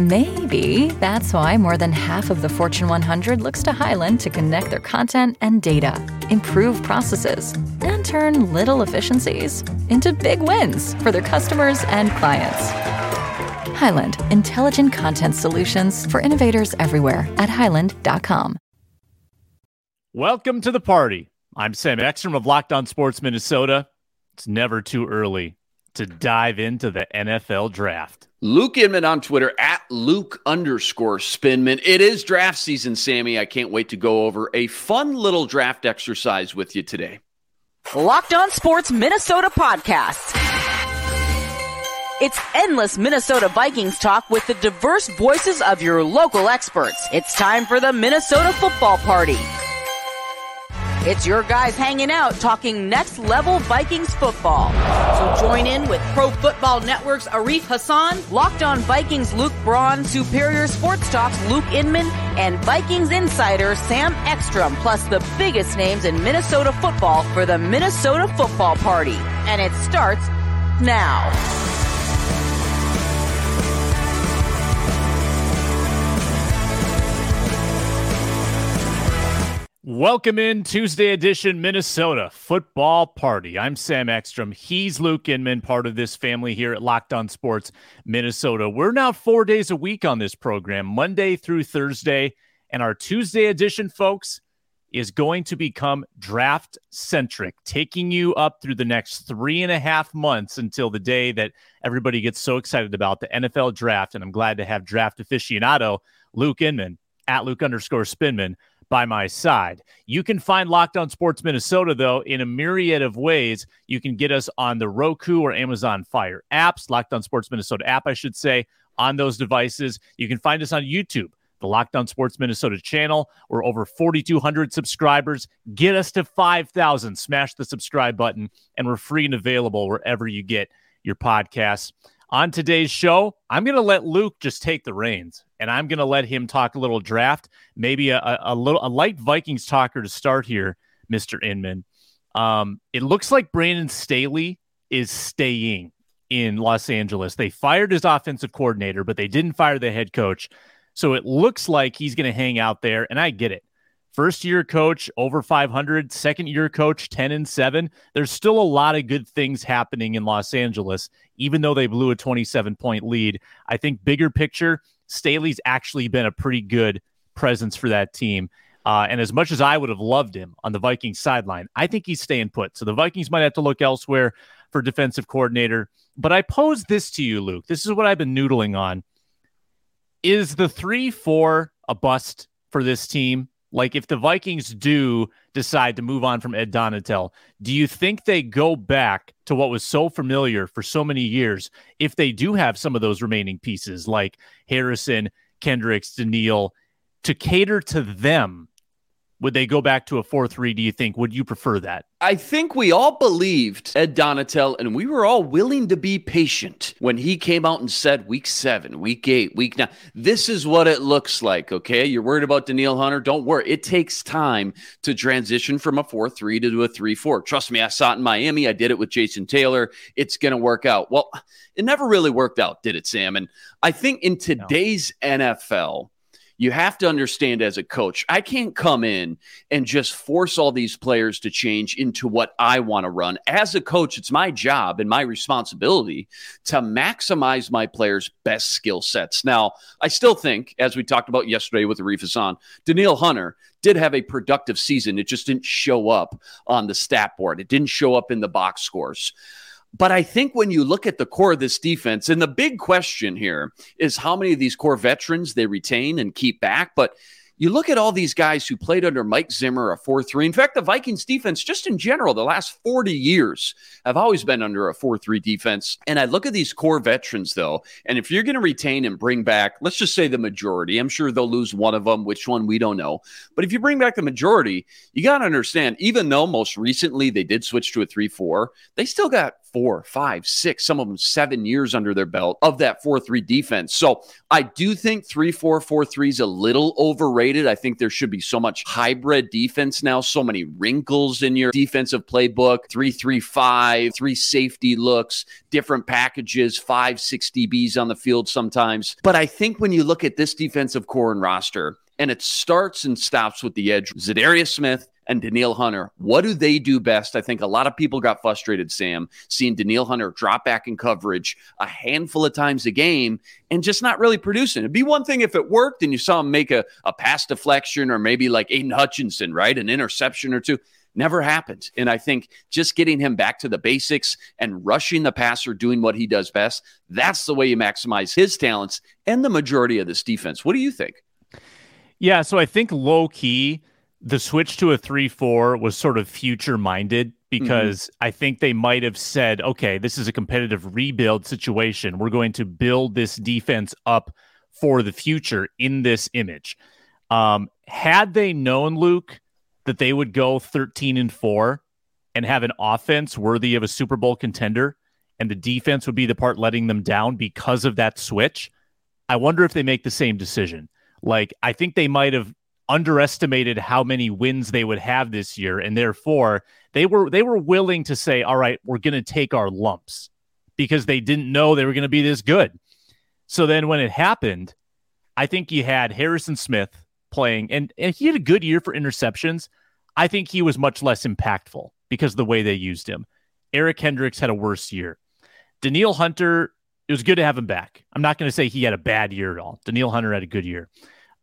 Maybe that's why more than half of the Fortune 100 looks to Highland to connect their content and data, improve processes, and turn little efficiencies into big wins for their customers and clients. Highland, intelligent content solutions for innovators everywhere at highland.com. Welcome to the party. I'm Sam Ekstrom of Locked On Sports Minnesota. It's never too early to dive into the NFL draft. Luke Inman on Twitter at Luke underscore Spinman. It is draft season, Sammy. I can't wait to go over a fun little draft exercise with you today. Locked on Sports Minnesota podcast. It's endless Minnesota Vikings talk with the diverse voices of your local experts. It's time for the Minnesota football party. It's your guys hanging out talking next level Vikings football. So join in with Pro Football Network's Arif Hassan, Locked On Vikings Luke Braun, Superior Sports Talks Luke Inman, and Vikings insider Sam Ekstrom, plus the biggest names in Minnesota football for the Minnesota Football Party. And it starts now. Welcome in Tuesday edition Minnesota football party. I'm Sam Ekstrom. He's Luke Inman, part of this family here at Locked On Sports Minnesota. We're now four days a week on this program, Monday through Thursday. And our Tuesday edition, folks, is going to become draft centric, taking you up through the next three and a half months until the day that everybody gets so excited about the NFL draft. And I'm glad to have draft aficionado Luke Inman at Luke underscore Spinman by my side. You can find Locked On Sports Minnesota, though, in a myriad of ways. You can get us on the Roku or Amazon Fire apps, Locked On Sports Minnesota app, I should say, on those devices. You can find us on YouTube, the Locked On Sports Minnesota channel. We're over 4,200 subscribers. Get us to 5,000. Smash the subscribe button, and we're free and available wherever you get your podcasts. On today's show, I'm going to let Luke just take the reins and I'm going to let him talk a little draft, maybe a, a, little a light Vikings talker to start here, Mr. Inman. Um, it looks like Brandon Staley is staying in Los Angeles. They fired his offensive coordinator, but they didn't fire the head coach. So it looks like he's going to hang out there, and I get it. First year coach over 500, second year coach 10 and 7. There's still a lot of good things happening in Los Angeles, even though they blew a 27 point lead. I think bigger picture, Staley's actually been a pretty good presence for that team. Uh, and as much as I would have loved him on the Vikings sideline, I think he's staying put. So the Vikings might have to look elsewhere for defensive coordinator. But I pose this to you, Luke. This is what I've been noodling on. Is the 3 4 a bust for this team? Like if the Vikings do decide to move on from Ed Donatell, do you think they go back to what was so familiar for so many years if they do have some of those remaining pieces like Harrison, Kendricks, Danielle, to cater to them would they go back to a 4 3? Do you think? Would you prefer that? I think we all believed Ed Donatell, and we were all willing to be patient when he came out and said, week seven, week eight, week nine, this is what it looks like. Okay. You're worried about Danielle Hunter. Don't worry. It takes time to transition from a 4 3 to a 3 4. Trust me, I saw it in Miami. I did it with Jason Taylor. It's going to work out. Well, it never really worked out, did it, Sam? And I think in today's no. NFL, you have to understand as a coach, I can't come in and just force all these players to change into what I want to run. As a coach, it's my job and my responsibility to maximize my players' best skill sets. Now, I still think, as we talked about yesterday with Arif Hassan, Danielle Hunter did have a productive season. It just didn't show up on the stat board, it didn't show up in the box scores. But I think when you look at the core of this defense, and the big question here is how many of these core veterans they retain and keep back. But you look at all these guys who played under Mike Zimmer, a 4 3. In fact, the Vikings defense, just in general, the last 40 years have always been under a 4 3 defense. And I look at these core veterans, though, and if you're going to retain and bring back, let's just say the majority, I'm sure they'll lose one of them, which one we don't know. But if you bring back the majority, you got to understand, even though most recently they did switch to a 3 4, they still got four, five, six, some of them seven years under their belt of that 4 3 defense. So I do think 3 4 4 3 is a little overrated. I think there should be so much hybrid defense now, so many wrinkles in your defensive playbook 3 3 5, three safety looks, different packages, five, six DBs on the field sometimes. But I think when you look at this defensive core and roster, and it starts and stops with the edge. Za'Darius Smith, and Danielle Hunter. What do they do best? I think a lot of people got frustrated, Sam, seeing Danielle Hunter drop back in coverage a handful of times a game and just not really producing. It'd be one thing if it worked and you saw him make a, a pass deflection or maybe like Aidan Hutchinson, right? An interception or two. Never happened. And I think just getting him back to the basics and rushing the passer, doing what he does best, that's the way you maximize his talents and the majority of this defense. What do you think? Yeah, so I think low key, the switch to a 3-4 was sort of future minded mm-hmm. because mm-hmm. I think they might have said, okay, this is a competitive rebuild situation. We're going to build this defense up for the future in this image. Um, had they known Luke that they would go 13 and 4 and have an offense worthy of a Super Bowl contender and the defense would be the part letting them down because of that switch, I wonder if they make the same decision. Like I think they might have underestimated how many wins they would have this year and therefore they were they were willing to say all right we're going to take our lumps because they didn't know they were going to be this good. So then when it happened i think you had harrison smith playing and, and he had a good year for interceptions. I think he was much less impactful because the way they used him. Eric Kendricks had a worse year. Danielle hunter it was good to have him back. I'm not going to say he had a bad year at all. Danielle hunter had a good year.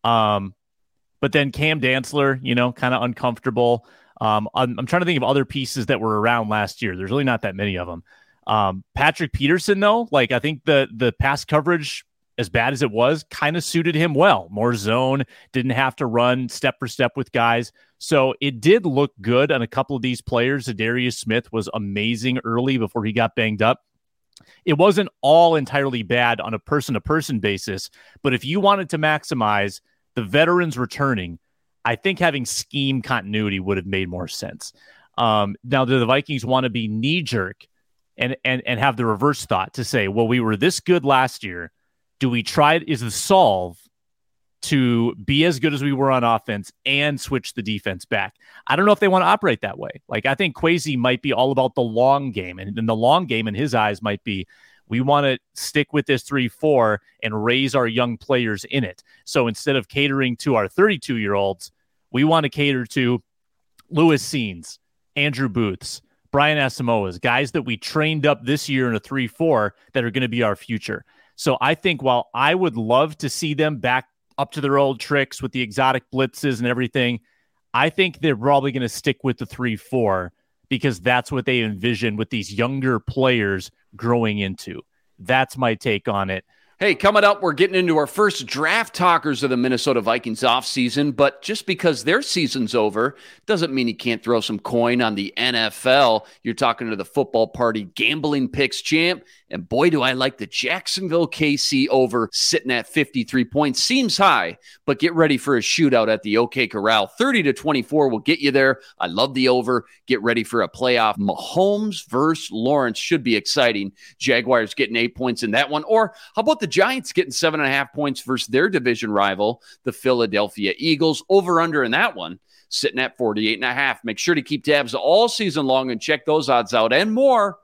Um, but then Cam Dantzler, you know, kind of uncomfortable. Um, I'm, I'm, trying to think of other pieces that were around last year. There's really not that many of them. Um, Patrick Peterson, though, like I think the the pass coverage, as bad as it was, kind of suited him well. More zone, didn't have to run step for step with guys. So it did look good on a couple of these players. Darius Smith was amazing early before he got banged up. It wasn't all entirely bad on a person to person basis, but if you wanted to maximize the veterans returning, I think having scheme continuity would have made more sense. Um, now, do the Vikings want to be knee jerk and, and and have the reverse thought to say, well, we were this good last year. Do we try? Is the solve to be as good as we were on offense and switch the defense back? I don't know if they want to operate that way. Like I think Kwesi might be all about the long game, and, and the long game in his eyes might be we want to stick with this 3 4 and raise our young players in it. So instead of catering to our 32 year olds, we want to cater to Lewis Cines, Andrew Booths, Brian Asamoahs, guys that we trained up this year in a 3 4 that are going to be our future. So I think while I would love to see them back up to their old tricks with the exotic blitzes and everything, I think they're probably going to stick with the 3 4 because that's what they envision with these younger players growing into. That's my take on it. Hey, coming up, we're getting into our first draft talkers of the Minnesota Vikings offseason. But just because their season's over doesn't mean you can't throw some coin on the NFL. You're talking to the football party gambling picks champ. And boy, do I like the Jacksonville KC over sitting at 53 points. Seems high, but get ready for a shootout at the OK Corral. 30 to 24 will get you there. I love the over. Get ready for a playoff. Mahomes versus Lawrence should be exciting. Jaguars getting eight points in that one. Or how about the Giants getting seven and a half points versus their division rival, the Philadelphia Eagles? Over under in that one sitting at 48 and a half. Make sure to keep tabs all season long and check those odds out and more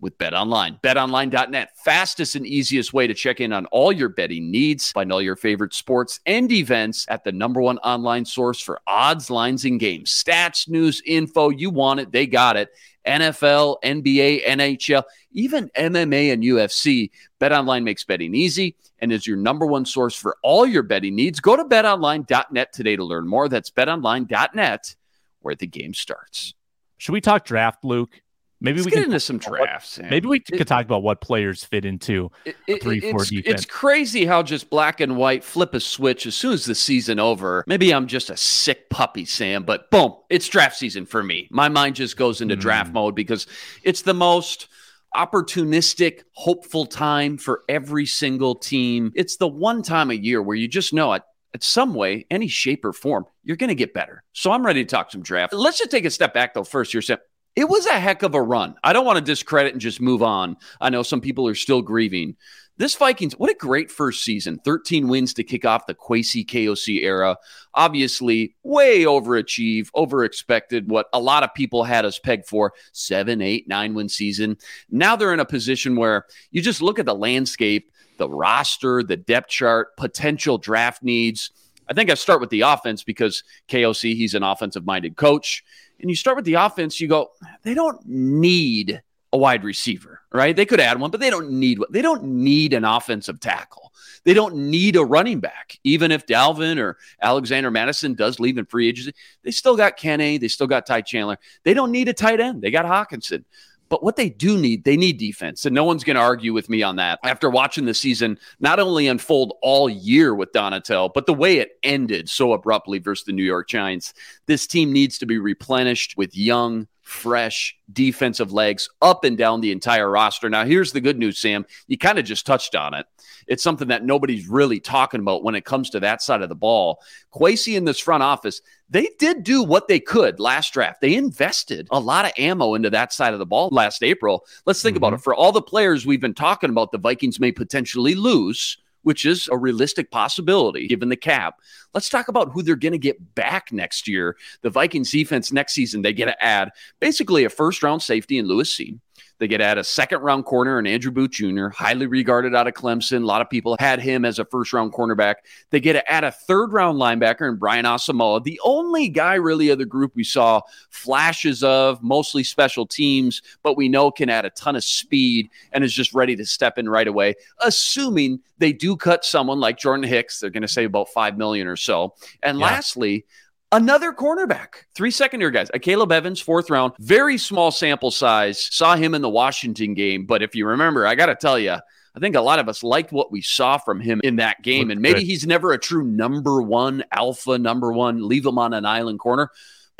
with Bet Online. BetOnline.net, fastest and easiest way to check in on all your betting needs. Find all your favorite sports and events at the number one online source for odds, lines, and games. Stats, news, info, you want it, they got it. NFL, NBA, NHL, even MMA and UFC. BetOnline makes betting easy and is your number one source for all your betting needs. Go to betonline.net today to learn more. That's betonline.net where the game starts. Should we talk draft, Luke? Maybe Let's we get can into some drafts. What, maybe we it, could talk about what players fit into it, three four it's, defense. It's crazy how just black and white flip a switch as soon as the season over. Maybe I'm just a sick puppy, Sam, but boom, it's draft season for me. My mind just goes into mm. draft mode because it's the most opportunistic, hopeful time for every single team. It's the one time a year where you just know it. At some way, any shape or form, you're going to get better. So I'm ready to talk some draft. Let's just take a step back though. First, here, Sam it was a heck of a run. I don't want to discredit and just move on. I know some people are still grieving. This Vikings, what a great first season. 13 wins to kick off the Kwesi KOC era. Obviously, way overachieved, overexpected what a lot of people had us pegged for seven, eight, nine win season. Now they're in a position where you just look at the landscape, the roster, the depth chart, potential draft needs. I think I start with the offense because KOC, he's an offensive minded coach. And you start with the offense, you go, they don't need a wide receiver, right? They could add one, but they don't need one. They don't need an offensive tackle. They don't need a running back. Even if Dalvin or Alexander Mattison does leave in free agency, they still got Kenny. They still got Ty Chandler. They don't need a tight end. They got Hockenson. But what they do need, they need defense. And no one's going to argue with me on that. After watching the season not only unfold all year with Donatell, but the way it ended so abruptly versus the New York Giants, this team needs to be replenished with young, fresh defensive legs up and down the entire roster. Now, here's the good news, Sam. You kind of just touched on it. It's something that nobody's really talking about when it comes to that side of the ball. Kwesi in this front office, they did do what they could last draft. They invested a lot of ammo into that side of the ball last April. Let's think mm-hmm. about it. For all the players we've been talking about, the Vikings may potentially lose which is a realistic possibility given the cap. Let's talk about who they're going to get back next year. The Vikings defense next season, they get to add basically a first round safety in Lewis Cine. They get at a second round corner and Andrew Booth Jr., highly regarded out of Clemson. A lot of people had him as a first round cornerback. They get to add a third round linebacker and Brian Asamoah, the only guy really of the group we saw flashes of, mostly special teams, but we know can add a ton of speed and is just ready to step in right away, assuming they do cut someone like Jordan Hicks. They're going to save about five million or so. And yeah. lastly, Another cornerback, three secondary guys. Akayleb Evans, fourth round, very small sample size. Saw him in the Washington game. But if you remember, I got to tell you, I think a lot of us liked what we saw from him in that game. And maybe he's never a true number one alpha, number one, leave him on an island corner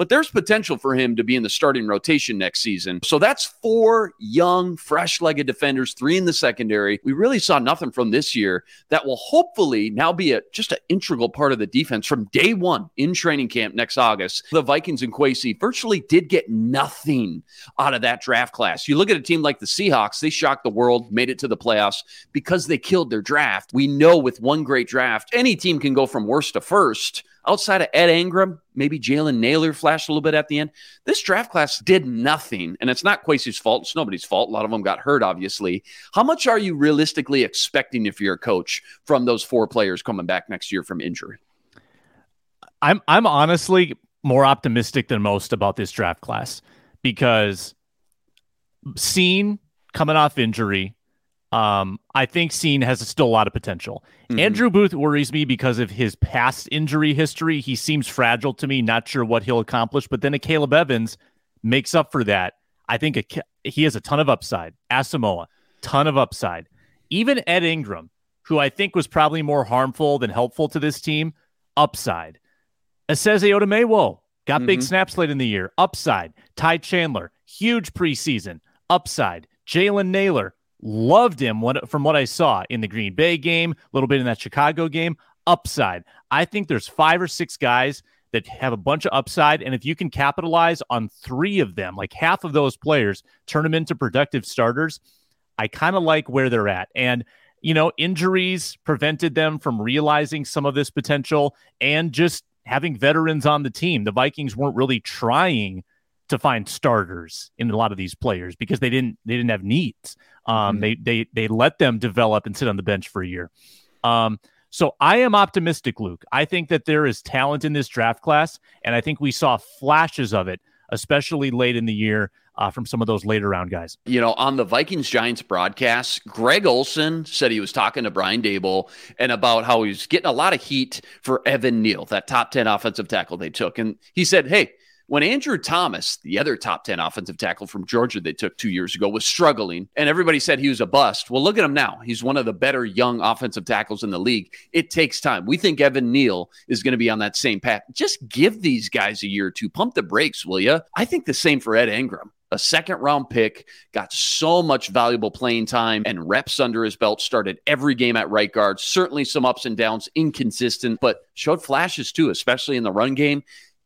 but there's potential for him to be in the starting rotation next season. So that's four young, fresh legged defenders, three in the secondary. We really saw nothing from this year that will hopefully now be a just an integral part of the defense from day one in training camp next August. The Vikings and Kwesi virtually did get nothing out of that draft class. You look at a team like the Seahawks, they shocked the world, made it to the playoffs because they killed their draft. We know with one great draft, any team can go from worst to first outside of Ed Ingram, maybe Jalen Nailor flashed a little bit at the end. This draft class did nothing, and it's not Kwesi's fault. It's nobody's fault. A lot of them got hurt, obviously. How much are you realistically expecting if you're a coach from those four players coming back next year from injury? I'm I'm honestly more optimistic than most about this draft class because Cine coming off injury, um, I think Cine has still a lot of potential. Mm-hmm. Andrew Booth worries me because of his past injury history. He seems fragile to me, not sure what he'll accomplish. But then Akayleb Evans makes up for that. I think a, he has a ton of upside. Asamoah, ton of upside. Even Ed Ingram, who I think was probably more harmful than helpful to this team, upside. Esezi Otomewo got mm-hmm. big snaps late in the year, upside. Ty Chandler, huge preseason, upside. Jalen Nailor, Loved him what, from what I saw in the Green Bay game, a little bit in that Chicago game. Upside. I think there's five or six guys that have a bunch of upside. And if you can capitalize on three of them, like half of those players, turn them into productive starters, I kind of like where they're at. And, you know, injuries prevented them from realizing some of this potential and just having veterans on the team. The Vikings weren't really trying to find starters in a lot of these players because they didn't they didn't have needs. Um, mm-hmm. They they they let them develop and sit on the bench for a year. Um, so I am optimistic, Luke. I think that there is talent in this draft class, and I think we saw flashes of it, especially late in the year. Uh, from some of those later round guys. You know, on the Vikings Giants broadcast, Greg Olsen said he was talking to Brian Daboll and about how he was getting a lot of heat for Evan Neal, that top 10 offensive tackle they took. And he said, Hey, when Andrew Thomas, the other top 10 offensive tackle from Georgia they took two years ago, was struggling and everybody said he was a bust. Well, look at him now. He's one of the better young offensive tackles in the league. It takes time. We think Evan Neal is going to be on that same path. Just give these guys a year or two. Pump the brakes, will you? I think the same for Ed Ingram a second round pick, got so much valuable playing time and reps under his belt, started every game at right guard. Certainly some ups and downs, inconsistent, but showed flashes too, especially in the run game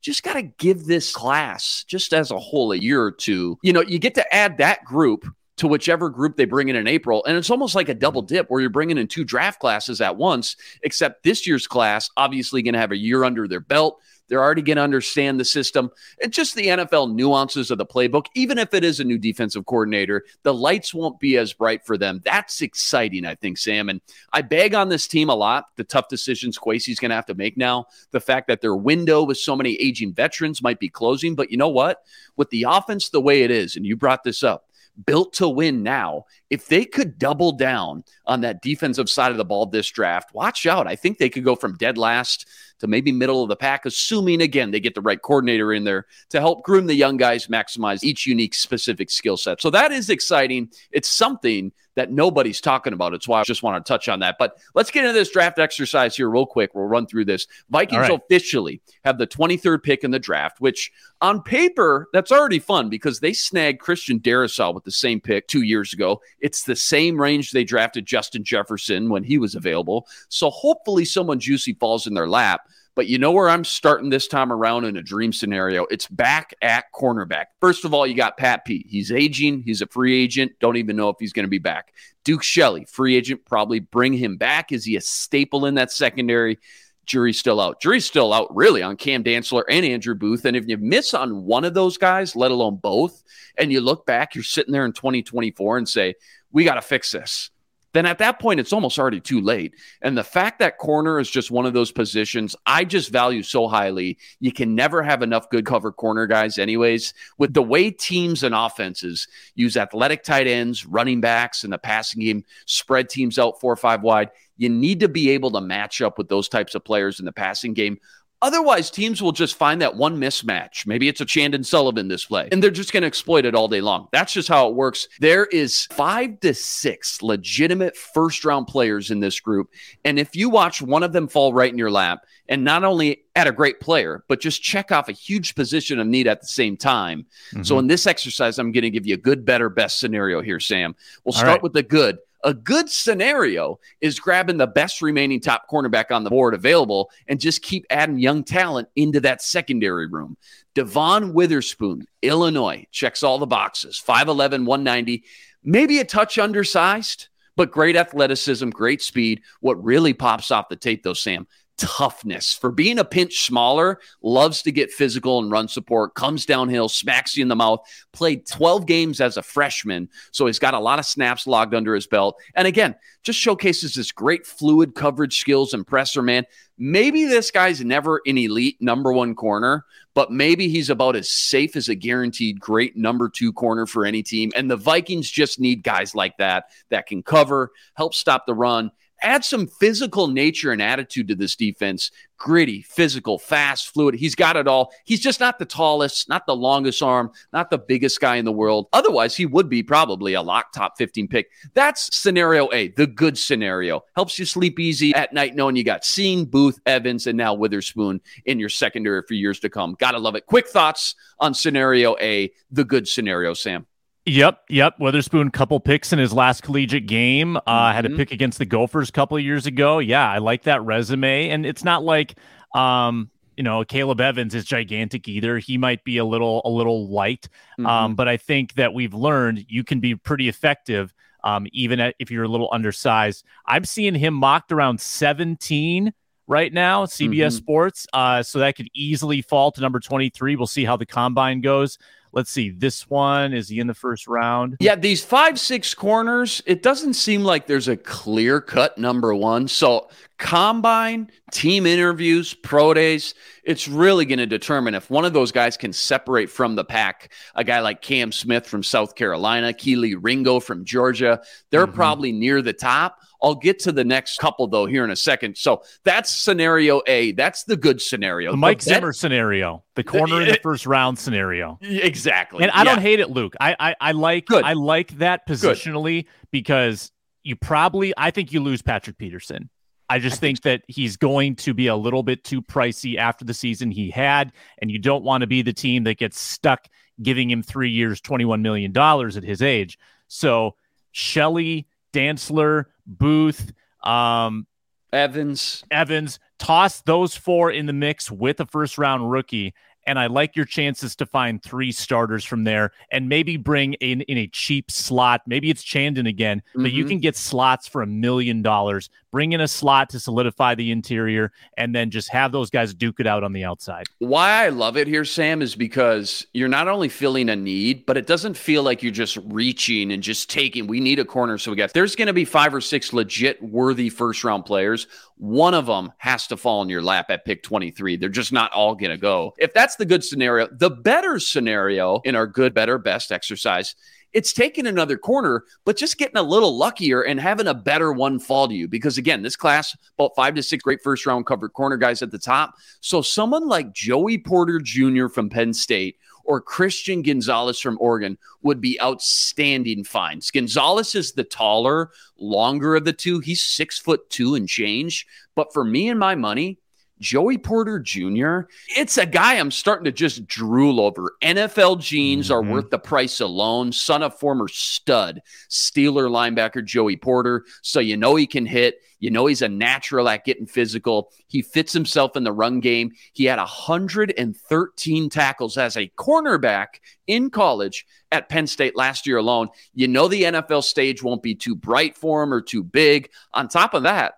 just got to give this class, just as a whole, a year or two. You know, you get to add that group to whichever group they bring in in April. And it's almost like a double dip where you're bringing in two draft classes at once, except this year's class obviously going to have a year under their belt. They're already going to understand the system and just the NFL nuances of the playbook. Even if it is a new defensive coordinator, the lights won't be as bright for them. That's exciting, I think, Sam. And I bag on this team a lot. The tough decisions Kwesi's going to have to make now. The fact that their window with so many aging veterans might be closing. But you know what? With the offense the way it is, and you brought this up, built to win now. If they could double down on that defensive side of the ball this draft, watch out. I think they could go from dead last to maybe middle of the pack, assuming again they get the right coordinator in there to help groom the young guys, maximize each unique specific skill set. So that is exciting. It's something that nobody's talking about. It's why I just want to touch on that. But let's get into this draft exercise here real quick. We'll run through this. Vikings right. officially have the 23rd pick in the draft, which on paper, that's already fun because they snagged Christian Darrisaw with the same pick two years ago. It's the same range they drafted Justin Jefferson when he was available. So hopefully someone juicy falls in their lap. But you know where I'm starting this time around in a dream scenario? It's back at cornerback. First of all, you got Pat Pete. He's aging. He's a free agent. Don't even know if he's going to be back. Duke Shelley, free agent, probably bring him back. Is he a staple in that secondary? Jury's still out. Jury's still out, really, on Cam Dantzler and Andrew Booth. And if you miss on one of those guys, let alone both, and you look back, you're sitting there in 2024 and say, we got to fix this then at that point, it's almost already too late. And the fact that corner is just one of those positions I just value so highly. You can never have enough good cover corner guys, anyways. With the way teams and offenses use athletic tight ends, running backs, and the passing game, spread teams out four or five wide, you need to be able to match up with those types of players in the passing game. Otherwise, teams will just find that one mismatch. Maybe it's a Chandon Sullivan this display, and they're just going to exploit it all day long. That's just how it works. There is five to six legitimate first round players in this group. And if you watch one of them fall right in your lap, and not only at a great player, but just check off a huge position of need at the same time. Mm-hmm. So in this exercise, I'm going to give you a good, better, best scenario here, Sam. We'll start right. with the good. A good scenario is grabbing the best remaining top cornerback on the board available and just keep adding young talent into that secondary room. Devon Witherspoon, Illinois, checks all the boxes 5'11, 190, maybe a touch undersized, but great athleticism, great speed. What really pops off the tape, though, Sam, toughness. For being a pinch smaller, loves to get physical and run support, comes downhill, smacks you in the mouth, played 12 games as a freshman. So he's got a lot of snaps logged under his belt. And again, just showcases this great fluid coverage skills and presser, man. Maybe this guy's never an elite number one corner, but maybe he's about as safe as a guaranteed great number two corner for any team. And the Vikings just need guys like that that can cover, help stop the run, add some physical nature and attitude to this defense. Gritty, physical, fast, fluid. He's got it all. He's just not the tallest, not the longest arm, not the biggest guy in the world. Otherwise, he would be probably a lock top 15 pick. That's scenario A, the good scenario. Helps you sleep easy at night knowing you got Cine, Booth, Evans, and now Witherspoon in your secondary for years to come. Gotta love it. Quick thoughts on scenario A, the good scenario, Sam. Yep, yep. Witherspoon couple picks in his last collegiate game. Uh, mm-hmm. Had a pick against the Gophers a couple of years ago. Yeah, I like that resume, and it's not like um, you know Caleb Evans is gigantic either. He might be a little a little light, um, mm-hmm. um, but I think that we've learned you can be pretty effective. Um, even at, if you're a little undersized, I'm seeing him mocked around 17 right now, CBS mm-hmm. Sports. Uh, so that could easily fall to number 23. We'll see how the combine goes. Let's see. This one is he in the first round? Yeah, these five, six corners, it doesn't seem like there's a clear cut number one. So, combine, team interviews, pro days, it's really going to determine if one of those guys can separate from the pack. A guy like Cam Smith from South Carolina, Kelee Ringo from Georgia, they're mm-hmm. probably near the top I'll get to the next couple though here in a second. So that's scenario A. That's the good scenario. The Mike the Zimmer scenario, the corner in the first round scenario. Exactly. And I yeah. don't hate it, Luke. I I, I like good. I like that positionally good. because you probably I think you lose Patrick Peterson. I just I think, think that he's going to be a little bit too pricey after the season he had, and you don't want to be the team that gets stuck giving him three years, $21 million at his age. So Shelley, Dantzler, Booth, um, Evans, Evans. Toss those four in the mix with a first round rookie, And I like your chances to find three starters from there and maybe bring in, in a cheap slot. Maybe it's Chandon again, but mm-hmm. you can get slots for a million dollars. Bring in a slot to solidify the interior and then just have those guys duke it out on the outside. Why I love it here, Sam, is because you're not only filling a need, but it doesn't feel like you're just reaching and just taking. We need a corner, so we got there's going to be five or six legit worthy first round players. One of them has to fall in your lap at pick 23. They're just not all going to go. If that's the good scenario, the better scenario in our good, better, best exercise it's taking another corner, but just getting a little luckier and having a better one fall to you. Because again, this class, about five to six great first round covered corner guys at the top. So someone like Joey Porter Jr. from Penn State or Christian Gonzalez from Oregon would be outstanding finds. Gonzalez is the taller, longer of the two. He's six foot two and change. But for me and my money, Joey Porter Jr., it's a guy I'm starting to just drool over. NFL genes mm-hmm. are worth the price alone. Son of former stud Steeler linebacker Joey Porter. So you know he can hit. You know he's a natural at getting physical. He fits himself in the run game. He had 113 tackles as a cornerback in college at Penn State last year alone. You know the NFL stage won't be too bright for him or too big. On top of that,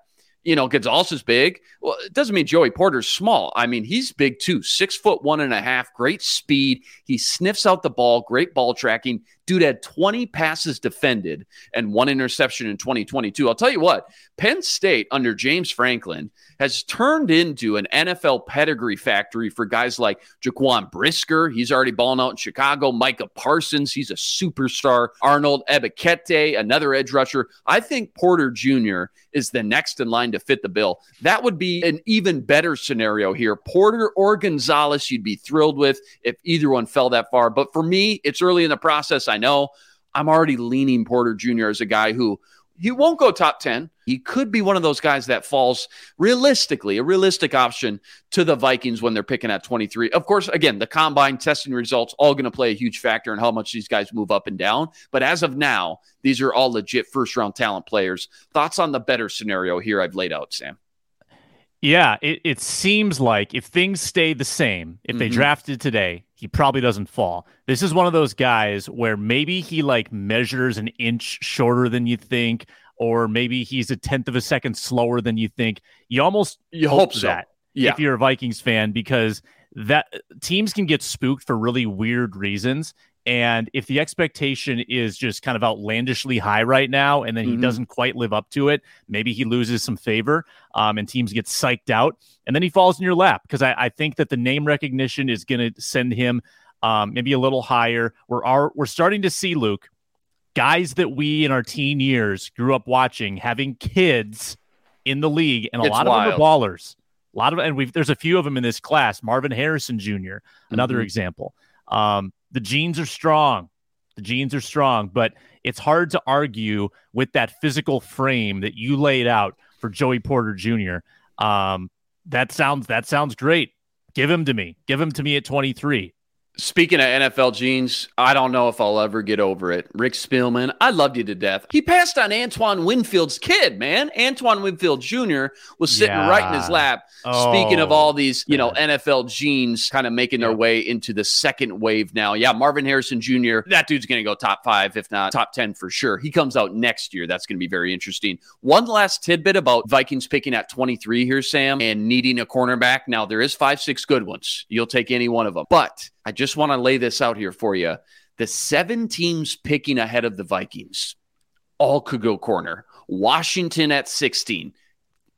you know, Gonzalez is big. Well, it doesn't mean Joey Porter's small. I mean, he's big too. Six foot one and a half, great speed. He sniffs out the ball, great ball tracking. Dude had 20 passes defended and one interception in 2022. I'll tell you what, Penn State under James Franklin has turned into an NFL pedigree factory for guys like Jaquan Brisker. He's already balling out in Chicago. Micah Parsons, he's a superstar. Arnold Ebiketie, another edge rusher. I think Porter Jr. is the next in line to fit the bill. That would be an even better scenario here. Porter or Gonzalez, you'd be thrilled with if either one fell that far. But for me, it's early in the process. I know I'm already leaning Porter Jr. as a guy who he won't go top 10. He could be one of those guys that falls realistically, a realistic option to the Vikings when they're picking at 23. Of course, again, the combine testing results all going to play a huge factor in how much these guys move up and down. But as of now, these are all legit first round talent players. Thoughts on the better scenario here I've laid out, Sam? Yeah, it, it seems like if things stay the same, if mm-hmm. they drafted today, he probably doesn't fall. This is one of those guys where maybe he like measures an inch shorter than you think, or maybe he's a tenth of a second slower than you think. You almost you hope, hope so. that yeah. if you're a Vikings fan because that teams can get spooked for really weird reasons and if the expectation is just kind of outlandishly high right now, and then he mm-hmm. doesn't quite live up to it, maybe he loses some favor um, and teams get psyched out. And then he falls in your lap because I, I, think that the name recognition is going to send him um, maybe a little higher. We're, our, we're starting to see, Luke, guys that we in our teen years grew up watching having kids in the league, and a it's lot wild. of them are ballers. A lot of, and we've, there's a few of them in this class. Marvin Harrison Jr., another mm-hmm. example. Um, the genes are strong. The genes are strong, but it's hard to argue with that physical frame that you laid out for Joey Porter Jr. Um, that sounds that sounds great. Give him to me. Give him to me at 23. Speaking of NFL genes, I don't know if I'll ever get over it. Rick Spielman, I loved you to death. He passed on Antoine Winfield's kid, man. Antoine Winfield Jr. was sitting yeah. right in his lap. Oh, Speaking of oh, all these, you know, NFL genes kind of making their way into the second wave now. Yeah, Marvin Harrison Jr., that dude's going to go top five, if not top 10 for sure. He comes out next year. That's going to be very interesting. One last tidbit about Vikings picking at 23 here, Sam, and needing a cornerback. Now, there is five, six good ones. You'll take any one of them. But I just want to lay this out here for you. The seven teams picking ahead of the Vikings all could go corner. Washington at 16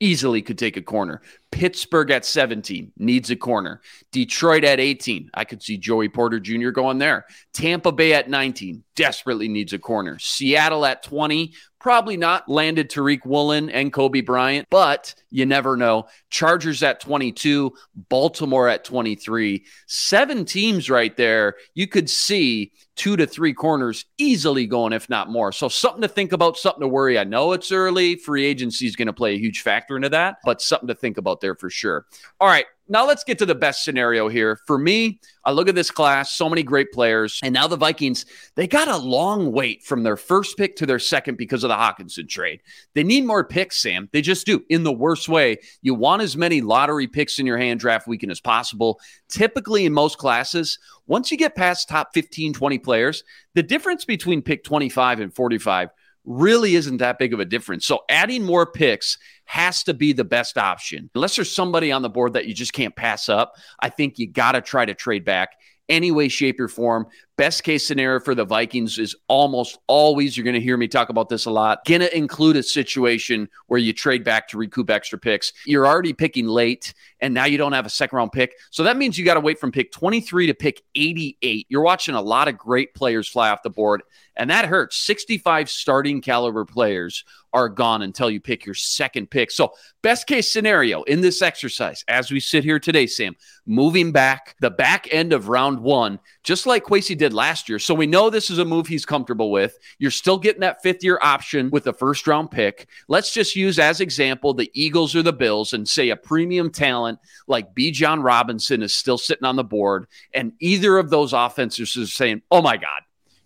easily could take a corner. Pittsburgh at 17 needs a corner. Detroit at 18, I could see Joey Porter Jr. going there. Tampa Bay at 19 desperately needs a corner. Seattle at 20 Probably not landed Tariq Woolen and Coby Bryant, but you never know. Chargers at 22, Baltimore at 23. Seven teams right there. You could see two to three corners easily going, if not more. So something to think about, something to worry. I know it's early. Free agency is going to play a huge factor into that, but something to think about there for sure. All right, now let's get to the best scenario here. For me, I look at this class, so many great players, and now the Vikings, they got a long wait from their first pick to their second because of the Hockenson trade. They need more picks, Sam. They just do in the worst way. You want as many lottery picks in your hand draft weekend as possible. Typically, in most classes, once you get past top 15, 20 players, the difference between pick 25 and 45 really isn't that big of a difference. So adding more picks has to be the best option. Unless there's somebody on the board that you just can't pass up, I think you got to try to trade back any way, shape, or form. Best case scenario for the Vikings is almost always, you're going to hear me talk about this a lot, going to include a situation where you trade back to recoup extra picks. You're already picking late, and now you don't have a second round pick. So that means you got to wait from pick 23 to pick 88. You're watching a lot of great players fly off the board, and that hurts. 65 starting caliber players are gone until you pick your second pick. So, best case scenario in this exercise, as we sit here today, Sam, moving back the back end of round one, just like Kwesi did last year. So, we know this is a move he's comfortable with. You're still getting that fifth year option with the first round pick. Let's just use as example the Eagles or the Bills and say a premium talent like Bijan Robinson is still sitting on the board. And either of those offenses is saying, oh my God,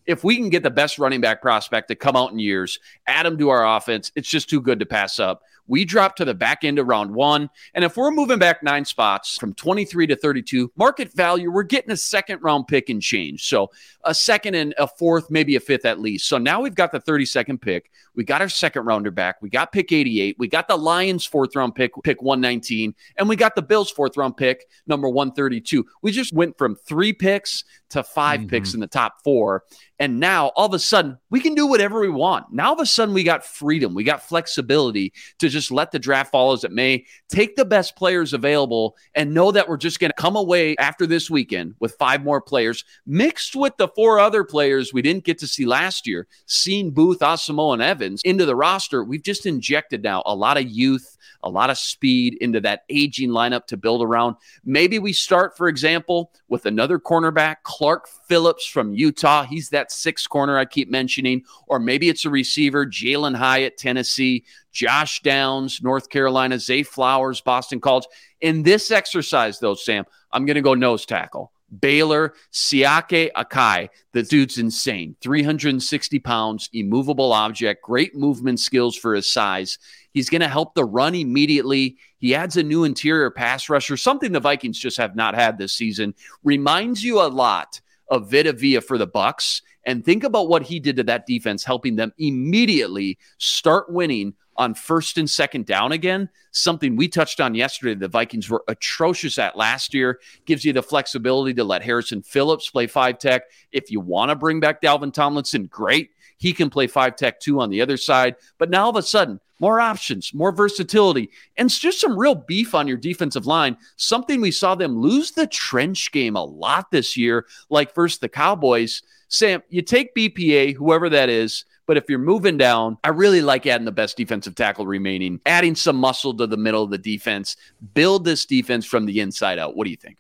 if we can get the best running back prospect to come out in years, add him to our offense, it's just too good to pass up. We drop to the back end of round one. And if we're moving back nine spots from 23 to 32, market value, we're getting a second round pick and change. So a second and a fourth, maybe a fifth at least. So now we've got the 32nd pick. We got our second rounder back. We got pick 88. We got the Lions fourth round pick, pick 119. And we got the Bills fourth round pick, number 132. We just went from three picks to 5 mm-hmm. picks in the top four. And now all of a sudden, we can do whatever we want. Now, all of a sudden, we got freedom. We got flexibility to just let the draft fall as it may, take the best players available, and know that we're just going to come away after this weekend with five more players mixed with the four other players we didn't get to see last year, seeing Booth, Asamoah, and Evans into the roster. We've just injected now a lot of youth a lot of speed into that aging lineup to build around. Maybe we start, for example, with another cornerback, Clark Phillips from Utah. He's that sixth corner I keep mentioning. Or maybe it's a receiver, Jalin Hyatt, Tennessee, Josh Downs, North Carolina, Zay Flowers, Boston College. In this exercise, though, Sam, I'm going to go nose tackle. Baylor, Siaki Ika. The dude's insane. 360 pounds, immovable object, great movement skills for his size. He's going to help the run immediately. He adds a new interior pass rusher, something the Vikings just have not had this season. Reminds you a lot of Vita Vea for the Bucs. And think about what he did to that defense, helping them immediately start winning on first and second down again, something we touched on yesterday. The Vikings were atrocious at last year. Gives you the flexibility to let Harrison Phillips play five tech. If you want to bring back Dalvin Tomlinson, great. He can play five tech too on the other side. But now all of a sudden, more options, more versatility, and just some real beef on your defensive line. Something we saw them lose the trench game a lot this year, like versus the Cowboys. Sam, you take BPA, whoever that is, but if you're moving down, I really like adding the best defensive tackle remaining, adding some muscle to the middle of the defense, build this defense from the inside out. What do you think?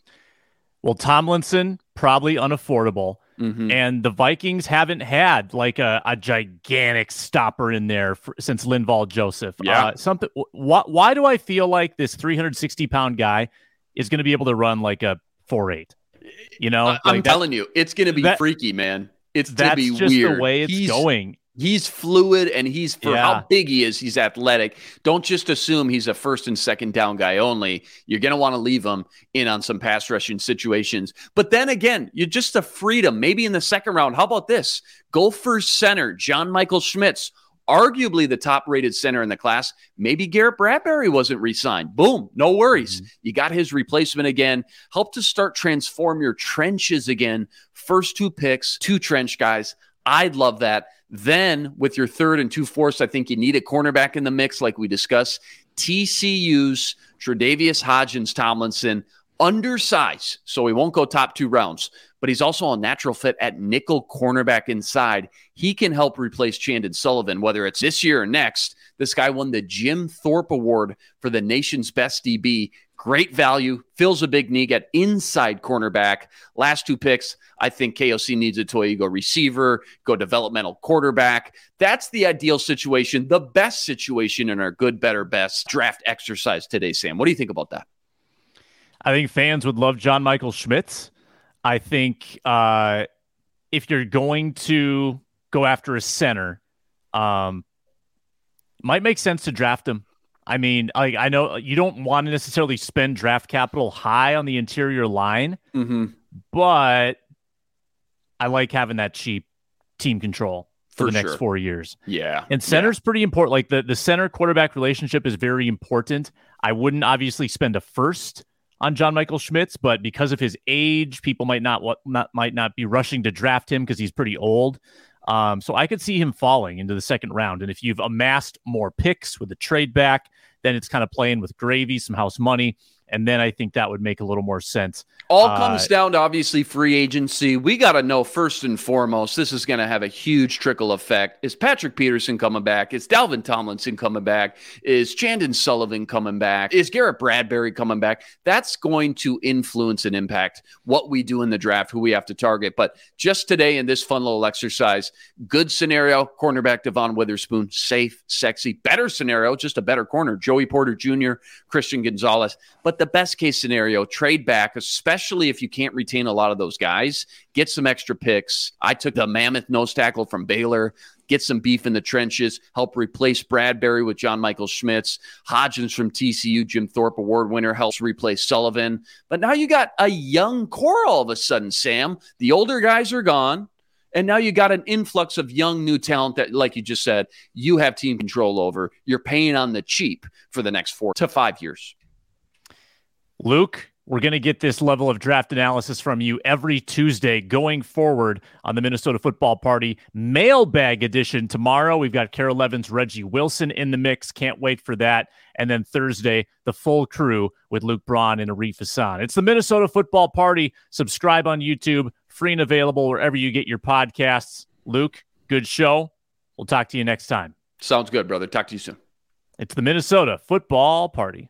Well, Tomlinson, probably unaffordable. Mm-hmm. And the Vikings haven't had like a, a gigantic stopper in there for, since Linval Joseph. Yeah. Uh, something. Wh- why do I feel like this 360 pound guy is going to be able to run like a four eight? You know, like I'm telling you, it's going to be that, freaky, man. It's going to be just weird. the way it's He's, going. He's fluid and he's for yeah. how big he is, he's athletic. Don't just assume he's a first and second down guy only. You're going to want to leave him in on some pass rushing situations. But then again, you're just a freedom. Maybe in the second round, how about this? Go for center, John Michael Schmitz, arguably the top rated center in the class. Maybe Garrett Bradbury wasn't re signed. Boom, no worries. Mm-hmm. You got his replacement again. Help to start transform your trenches again. First two picks, two trench guys. I'd love that. Then with your third and two fourths, I think you need a cornerback in the mix, like we discussed. TCU's Tre'Davious Hodges Tomlinson, undersized, so he won't go top two rounds, but he's also a natural fit at nickel cornerback inside. He can help replace Chandon Sullivan, whether it's this year or next. This guy won the Jim Thorpe Award for the nation's best DB Great value, fills a big need at inside cornerback. Last two picks, I think KOC needs a toy. Go receiver, go developmental quarterback. That's the ideal situation, the best situation in our good, better, best draft exercise today, Sam. What do you think about that? I think fans would love John Michael Schmitz. I think uh, if you're going to go after a center, um, might make sense to draft him. I mean, I, I know you don't want to necessarily spend draft capital high on the interior line, mm-hmm. but I like having that cheap team control for, for the next four years. Yeah. And center's yeah. pretty important. Like the, the center quarterback relationship is very important. I wouldn't obviously spend a first on John Michael Schmitz, but because of his age, people might not what not might not be rushing to draft him because he's pretty old. Um, so I could see him falling into the second round. And if you've amassed more picks with the trade back, then it's kind of playing with gravy, some house money. And then I think that would make a little more sense. All uh, comes down to obviously free agency. We got to know first and foremost, this is going to have a huge trickle effect. Is Patrick Peterson coming back? Is Dalvin Tomlinson coming back? Is Chandon Sullivan coming back? Is Garrett Bradbury coming back? That's going to influence and impact what we do in the draft, who we have to target. But just today in this fun little exercise, good scenario, cornerback Devon Witherspoon, safe, sexy. Better scenario, just a better corner, Joey Porter Jr., Christian Gonzalez. But but the best case scenario, trade back, especially if you can't retain a lot of those guys, get some extra picks. I took the mammoth nose tackle from Baylor, get some beef in the trenches, help replace Bradbury with John Michael Schmitz. Hodges from TCU, Jim Thorpe Award winner, helps replace Sullivan. But now you got a young core all of a sudden, Sam. The older guys are gone. And now you got an influx of young new talent that, like you just said, you have team control over. You're paying on the cheap for the next four to five years. Luke, we're going to get this level of draft analysis from you every Tuesday going forward on the Minnesota Football Party mailbag edition. Tomorrow, we've got Carol Evans, Reggie Wilson in the mix. Can't wait for that. And then Thursday, the full crew with Luke Braun and Arif Hassan. It's the Minnesota Football Party. Subscribe on YouTube, free and available wherever you get your podcasts. Luke, good show. We'll talk to you next time. Sounds good, brother. Talk to you soon. It's the Minnesota Football Party.